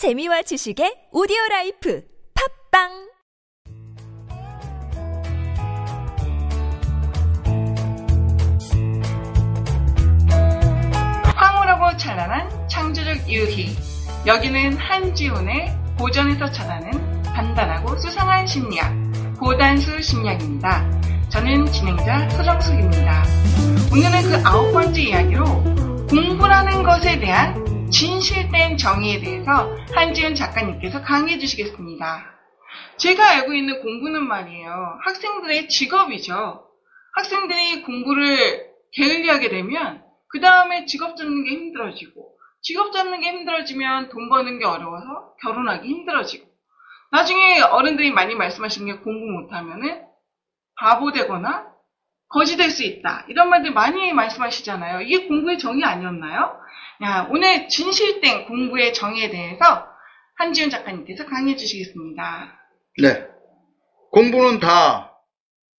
재미와 지식의 오디오 라이프 팟빵 황홀하고 찬란한 창조적 유희. 여기는 한지훈의 고전에서 전하는 단단하고 수상한 심리학, 고단수 심리학입니다. 저는 진행자 서정숙입니다. 오늘은 그 아홉 번째 이야기로 공부라는 것에 대한 진실된 정의에 대해서 한지훈 작가님께서 강의해 주시겠습니다. 제가 알고 있는 공부는 말이에요. 학생들의 직업이죠. 학생들이 공부를 게을리하게 되면 그 다음에 직업 잡는 게 힘들어지고 직업 잡는 게 힘들어지면 돈 버는 게 어려워서 결혼하기 힘들어지고 나중에 어른들이 많이 말씀하시는 게 공부 못하면은 바보 되거나 거지 될 수 있다 이런 말들 많이 말씀하시잖아요. 이게 공부의 정의 아니었나요? 야, 오늘 진실된 공부의 정의에 대해서 한지훈 작가님께서 강의해 주시겠습니다. 네. 공부는 다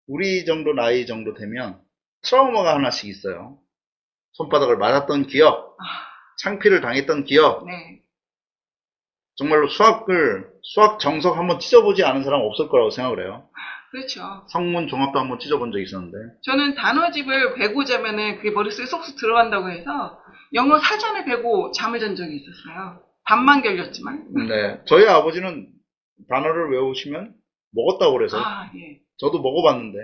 우리 정도 나이 정도 되면 트라우마가 하나씩 있어요. 손바닥을 맞았던 기억, 창피를 당했던 기억, 네, 정말로 수학을, 수학 정석 한번 찢어보지 않은 사람 없을 거라고 생각을 해요. 그렇죠. 성문 종합도 한번 찢어본 적이 있었는데. 저는 단어집을 베고 자면은 그게 머릿속에 쏙쏙 들어간다고 해서 영어 사전을 베고 잠을 잔 적이 있었어요. 밤만 결렸지만. 네. 저희 아버지는 단어를 외우시면 먹었다고 그래서 아, 예. 저도 먹어봤는데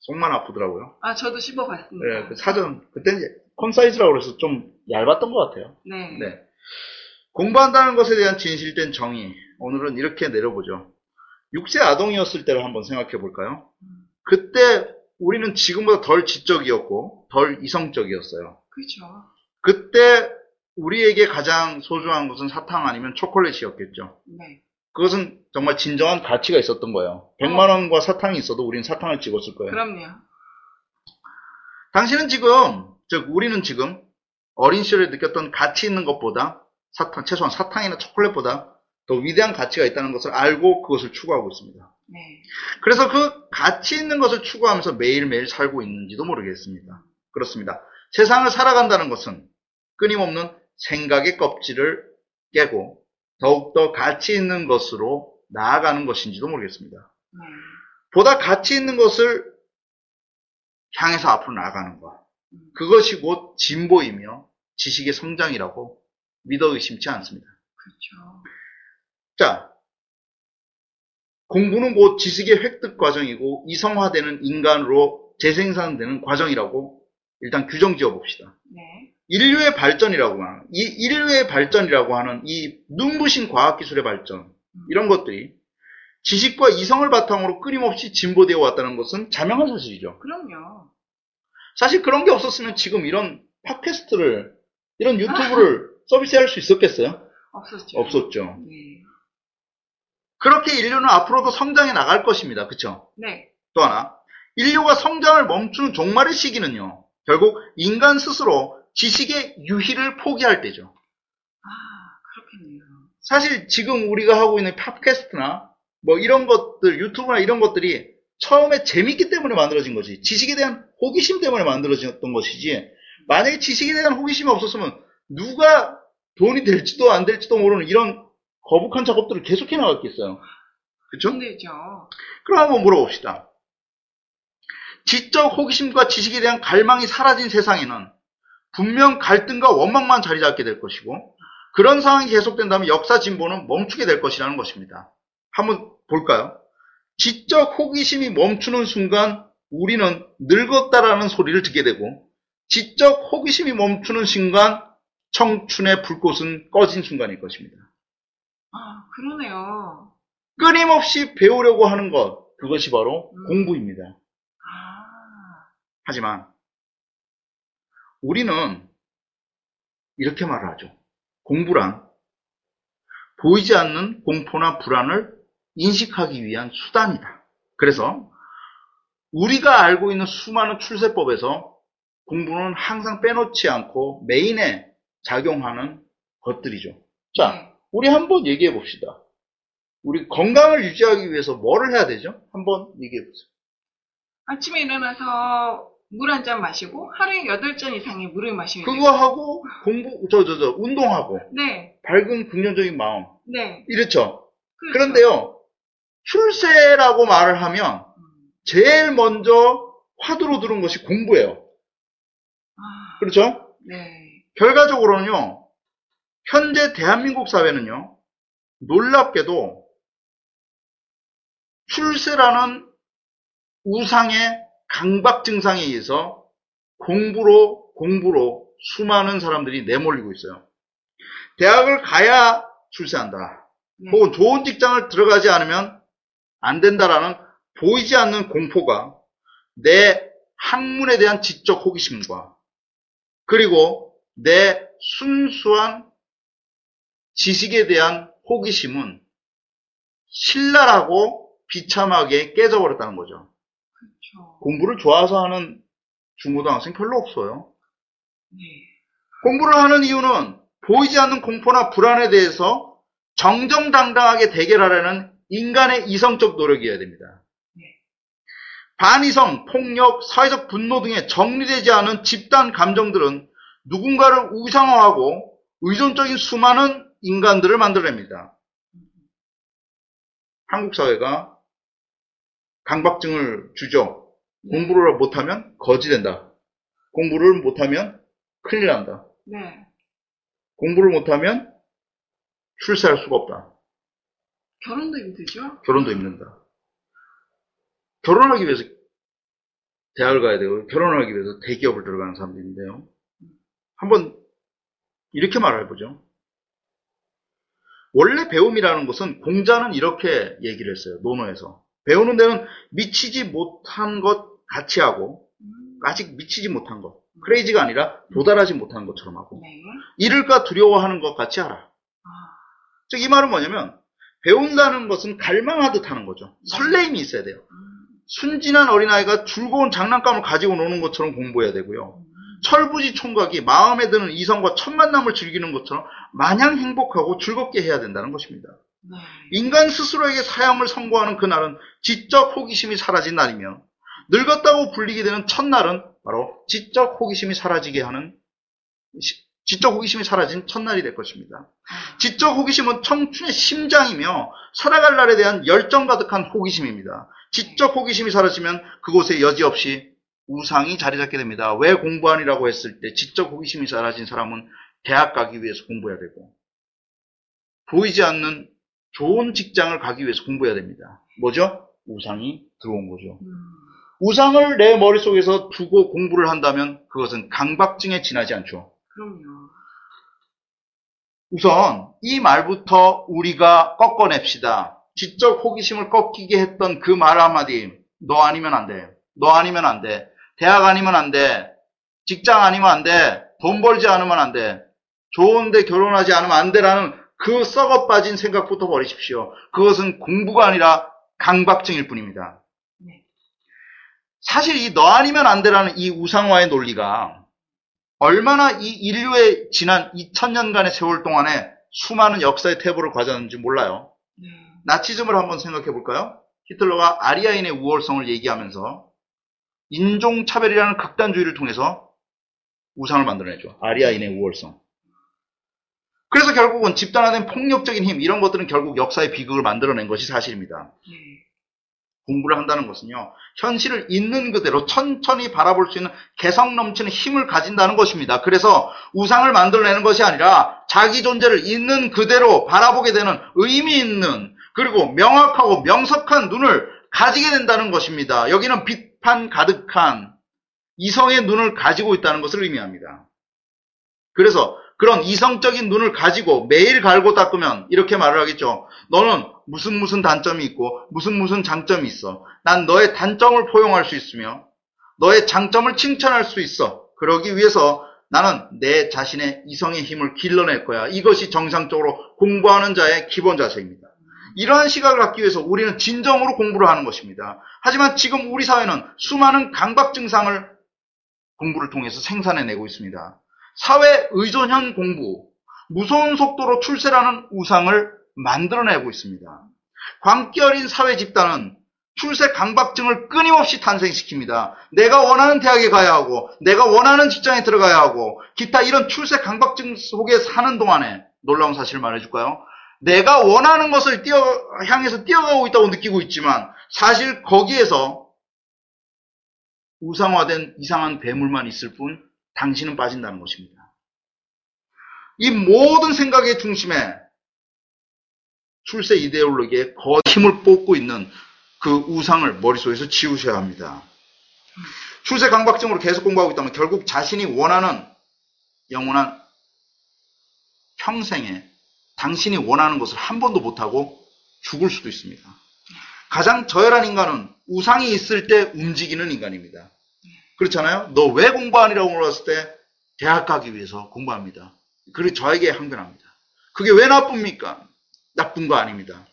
속만 아프더라고요. 아, 저도 씹어봤습니다. 네, 그 사전, 그때는 이제 콘사이즈라고 그래서 좀 얇았던 것 같아요. 네. 네. 공부한다는 것에 대한 진실된 정의. 오늘은 이렇게 내려보죠. 6세 아동이었을 때를 한번 생각해 볼까요? 그때 우리는 지금보다 덜 지적이었고 덜 이성적이었어요. 그렇죠. 그때 우리에게 가장 소중한 것은 사탕 아니면 초콜릿이었겠죠. 네. 그것은 정말 진정한 가치가 있었던 거예요. 100만 원과 사탕이 있어도 우리는 사탕을 찍었을 거예요. 그럼요. 당신은 지금, 즉 우리는 지금 어린 시절에 느꼈던 가치 있는 것보다 사탕, 최소한 사탕이나 초콜릿보다 더 위대한 가치가 있다는 것을 알고 그것을 추구하고 있습니다. 네. 그래서 그 가치 있는 것을 추구하면서 매일매일 살고 있는지도 모르겠습니다. 그렇습니다. 세상을 살아간다는 것은 끊임없는 생각의 껍질을 깨고 더욱더 가치 있는 것으로 나아가는 것인지도 모르겠습니다. 네. 보다 가치 있는 것을 향해서 앞으로 나아가는 것. 그것이 곧 진보이며 지식의 성장이라고 믿어 의심치 않습니다. 그렇죠. 자, 공부는 곧 지식의 획득 과정이고 이성화되는 인간으로 재생산되는 과정이라고 일단 규정 지어 봅시다. 네. 인류의 발전이라고 하는, 이 인류의 발전이라고 하는 이 눈부신 과학기술의 발전, 이런 것들이 지식과 이성을 바탕으로 끊임없이 진보되어 왔다는 것은 자명한 사실이죠. 그럼요. 사실 그런 게 없었으면 지금 이런 팟캐스트를, 이런 유튜브를 서비스할 수 있었겠어요? 없었죠. 없었죠. 네. 그렇게 인류는 앞으로도 성장해 나갈 것입니다. 그쵸? 네. 또 하나, 인류가 성장을 멈추는 종말의 시기는요, 결국 인간 스스로 지식의 유희를 포기할 때죠. 아, 그렇겠네요. 사실 지금 우리가 하고 있는 팟캐스트나 뭐 이런 것들, 유튜브나 이런 것들이 처음에 재밌기 때문에 만들어진 거지. 지식에 대한 호기심 때문에 만들어졌던 것이지. 만약에 지식에 대한 호기심이 없었으면 누가 돈이 될지도 안 될지도 모르는 이런 거북한 작업들을 계속해 나갔겠어요. 그쵸? 힘들죠. 그럼 한번 물어봅시다. 지적 호기심과 지식에 대한 갈망이 사라진 세상에는 분명 갈등과 원망만 자리 잡게 될 것이고 그런 상황이 계속된다면 역사 진보는 멈추게 될 것이라는 것입니다. 한번 볼까요? 지적 호기심이 멈추는 순간 우리는 늙었다라는 소리를 듣게 되고 지적 호기심이 멈추는 순간 청춘의 불꽃은 꺼진 순간일 것입니다. 아, 그러네요. 끊임없이 배우려고 하는 것, 그것이 바로 음. 공부입니다. 아, 하지만 우리는 이렇게 말을 하죠. 공부란 보이지 않는 공포나 불안을 인식하기 위한 수단이다. 그래서 우리가 알고 있는 수많은 출세법에서 공부는 항상 빼놓지 않고 메인에 작용하는 것들이죠. 자, 네. 우리 한번 얘기해 봅시다. 우리 건강을 유지하기 위해서 뭐를 해야 되죠? 한번 얘기해 보세요. 아침에 일어나서 물 한 잔 마시고 하루에 8잔 이상의 물을 마시면 돼요. 그거 하고 공부 저저 저 운동하고 네. 밝은 긍정적인 마음. 네. 이렇죠. 그렇죠. 그런데요, 출세라고 말을 하면 음. 제일 먼저 화두로 들은 것이 공부예요. 아, 그렇죠? 네. 결과적으로는요, 현재 대한민국 사회는요, 놀랍게도 출세라는 우상의 강박 증상에 의해서 공부로, 공부로 수많은 사람들이 내몰리고 있어요. 대학을 가야 출세한다. 네. 혹은 좋은 직장을 들어가지 않으면 안 된다라는 보이지 않는 공포가 내 학문에 대한 지적 호기심과 그리고 내 순수한 지식에 대한 호기심은 신랄하고 비참하게 깨져버렸다는 거죠. 그렇죠. 공부를 좋아서 하는 중고등학생 별로 없어요. 네. 공부를 하는 이유는 보이지 않는 공포나 불안에 대해서 정정당당하게 대결하려는 인간의 이성적 노력이어야 됩니다. 네. 반이성, 폭력, 사회적 분노 등의 정리되지 않은 집단 감정들은 누군가를 우상화하고 의존적인 수많은 인간들을 만들어냅니다. 한국 사회가 강박증을 주죠. 공부를 못하면 거지 된다. 공부를 못하면 큰일 난다. 네. 공부를 못하면 출세할 수가 없다. 결혼도 힘들죠? 결혼도 힘든다. 결혼하기 위해서 대학을 가야 되고 결혼하기 위해서 대기업을 들어가는 사람들인데요. 한번 이렇게 말해보죠. 원래 배움이라는 것은 공자는 이렇게 얘기를 했어요. 논어에서. 배우는 데는 미치지 못한 것 같이 하고 음, 아직 미치지 못한 것. 크레이지가 아니라 도달하지 못한 것처럼 하고 네. 잃을까 두려워하는 것 같이 하라. 아, 즉이 말은 뭐냐면 배운다는 것은 갈망하듯 하는 거죠. 설레임이 있어야 돼요. 음, 순진한 어린아이가 즐거운 장난감을 가지고 노는 것처럼 공부해야 되고요. 음, 철부지 총각이 마음에 드는 이성과 첫 만남을 즐기는 것처럼 마냥 행복하고 즐겁게 해야 된다는 것입니다. 네. 인간 스스로에게 사형을 선고하는 그날은 지적 호기심이 사라진 날이며 늙었다고 불리게 되는 첫날은 바로 지적 호기심이 사라지게 하는 시- 지적 호기심이 사라진 첫날이 될 것입니다. 아, 지적 호기심은 청춘의 심장이며 살아갈 날에 대한 열정 가득한 호기심입니다. 지적 호기심이 사라지면 그곳에 여지없이 우상이 자리 잡게 됩니다. 왜 공부하니라고 했을 때 지적 호기심이 사라진 사람은 대학 가기 위해서 공부해야 되고 보이지 않는 좋은 직장을 가기 위해서 공부해야 됩니다. 뭐죠? 우상이 들어온 거죠. 음, 우상을 내 머릿속에서 두고 공부를 한다면 그것은 강박증에 지나지 않죠. 그럼요. 우선 이 말부터 우리가 꺾어냅시다. 지적 호기심을 꺾이게 했던 그 말 한마디. 너 아니면 안 돼. 너 아니면 안 돼. 대학 아니면 안 돼. 직장 아니면 안 돼. 돈 벌지 않으면 안 돼. 좋은데 결혼하지 않으면 안 돼라는 그 썩어 빠진 생각부터 버리십시오. 그것은 공부가 아니라 강박증일 뿐입니다. 네. 사실 이 너 아니면 안 돼라는 이 우상화의 논리가 얼마나 이 인류의 지난 2000년간의 세월 동안에 수많은 역사의 태보를 가졌는지 몰라요. 네. 나치즘을 한번 생각해 볼까요? 히틀러가 아리아인의 우월성을 얘기하면서 인종차별이라는 극단주의를 통해서 우상을 만들어내죠. 아리아인의 우월성. 그래서 결국은 집단화된 폭력적인 힘, 이런 것들은 결국 역사의 비극을 만들어낸 것이 사실입니다. 네. 공부를 한다는 것은요, 현실을 있는 그대로 천천히 바라볼 수 있는 개성 넘치는 힘을 가진다는 것입니다. 그래서 우상을 만들어내는 것이 아니라 자기 존재를 있는 그대로 바라보게 되는 의미 있는 그리고 명확하고 명석한 눈을 가지게 된다는 것입니다. 여기는 비판 가득한 이성의 눈을 가지고 있다는 것을 의미합니다. 그래서 그런 이성적인 눈을 가지고 매일 갈고 닦으면 이렇게 말을 하겠죠. 너는 무슨 무슨 단점이 있고 무슨 무슨 장점이 있어. 난 너의 단점을 포용할 수 있으며 너의 장점을 칭찬할 수 있어. 그러기 위해서 나는 내 자신의 이성의 힘을 길러낼 거야. 이것이 정상적으로 공부하는 자의 기본 자세입니다. 이러한 시각을 갖기 위해서 우리는 진정으로 공부를 하는 것입니다. 하지만 지금 우리 사회는 수많은 강박 증상을 공부를 통해서 생산해내고 있습니다. 사회 의존형 공부, 무서운 속도로 출세라는 우상을 만들어내고 있습니다. 광기 어린 사회 집단은 출세 강박증을 끊임없이 탄생시킵니다. 내가 원하는 대학에 가야 하고, 내가 원하는 직장에 들어가야 하고, 기타 이런 출세 강박증 속에 사는 동안에 놀라운 사실을 말해줄까요? 내가 원하는 것을 뛰어, 향해서 뛰어가고 있다고 느끼고 있지만 사실 거기에서 우상화된 이상한 괴물만 있을 뿐 당신은 빠진다는 것입니다. 이 모든 생각의 중심에 출세 이데올로기에 거 힘을 뽑고 있는 그 우상을 머릿속에서 지우셔야 합니다. 출세 강박증으로 계속 공부하고 있다면 결국 자신이 원하는 영원한 평생에 당신이 원하는 것을 한 번도 못하고 죽을 수도 있습니다. 가장 저열한 인간은 우상이 있을 때 움직이는 인간입니다. 그렇잖아요? 너 왜 공부하니라고 물었을 때 대학 가기 위해서 공부합니다. 그리고 저에게 항변합니다. 그게 왜 나쁩니까? 나쁜 거 아닙니다.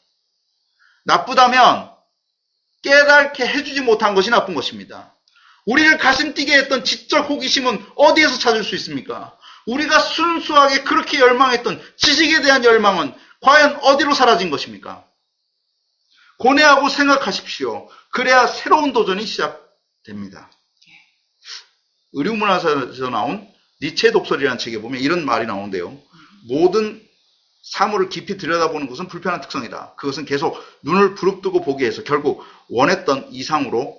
나쁘다면 깨닫게 해주지 못한 것이 나쁜 것입니다. 우리를 가슴 뛰게 했던 지적 호기심은 어디에서 찾을 수 있습니까? 우리가 순수하게 그렇게 열망했던 지식에 대한 열망은 과연 어디로 사라진 것입니까? 고뇌하고 생각하십시오. 그래야 새로운 도전이 시작됩니다. 의류문화사에서 나온 니체 독설이라는 책에 보면 이런 말이 나오는데요. 모든 사물을 깊이 들여다보는 것은 불편한 특성이다. 그것은 계속 눈을 부릅뜨고 보기 위해서 결국 원했던 이상으로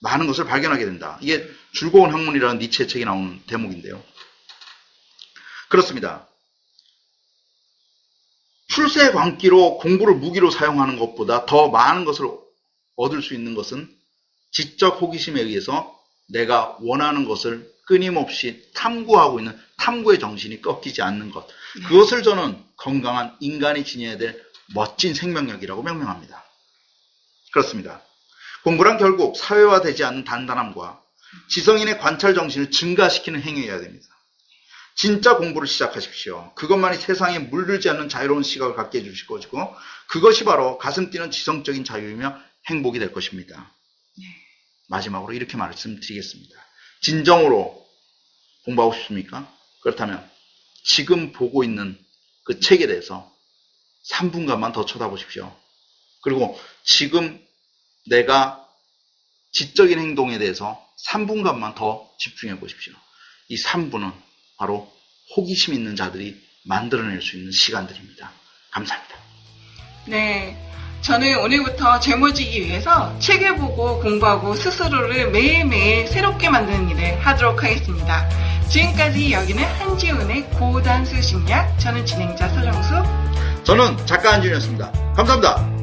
많은 것을 발견하게 된다. 이게 즐거운 학문이라는 니체 책에 나오는 대목인데요. 그렇습니다. 출세 광기로 공부를 무기로 사용하는 것보다 더 많은 것을 얻을 수 있는 것은 지적 호기심에 의해서 내가 원하는 것을 끊임없이 탐구하고 있는 탐구의 정신이 꺾이지 않는 것. 그것을 저는 건강한 인간이 지녀야 될 멋진 생명력이라고 명명합니다. 그렇습니다. 공부란 결국 사회화되지 않는 단단함과 지성인의 관찰 정신을 증가시키는 행위여야 됩니다. 진짜 공부를 시작하십시오. 그것만이 세상에 물들지 않는 자유로운 시각을 갖게 해주실 것이고 그것이 바로 가슴 뛰는 지성적인 자유이며 행복이 될 것입니다. 마지막으로 이렇게 말씀드리겠습니다. 진정으로 공부하고 싶습니까? 그렇다면 지금 보고 있는 그 책에 대해서 3분간만 더 쳐다보십시오. 그리고 지금 내가 지적인 행동에 대해서 3분간만 더 집중해 보십시오. 이 3분은 바로 호기심 있는 자들이 만들어낼 수 있는 시간들입니다. 감사합니다. 네. 저는 오늘부터 재무지기 위해서 책을 보고 공부하고 스스로를 매일매일 새롭게 만드는 일을 하도록 하겠습니다. 지금까지 여기는 한지훈의 고단수 심리학. 저는 진행자 서정수. 저는 작가 한준이었습니다. 감사합니다.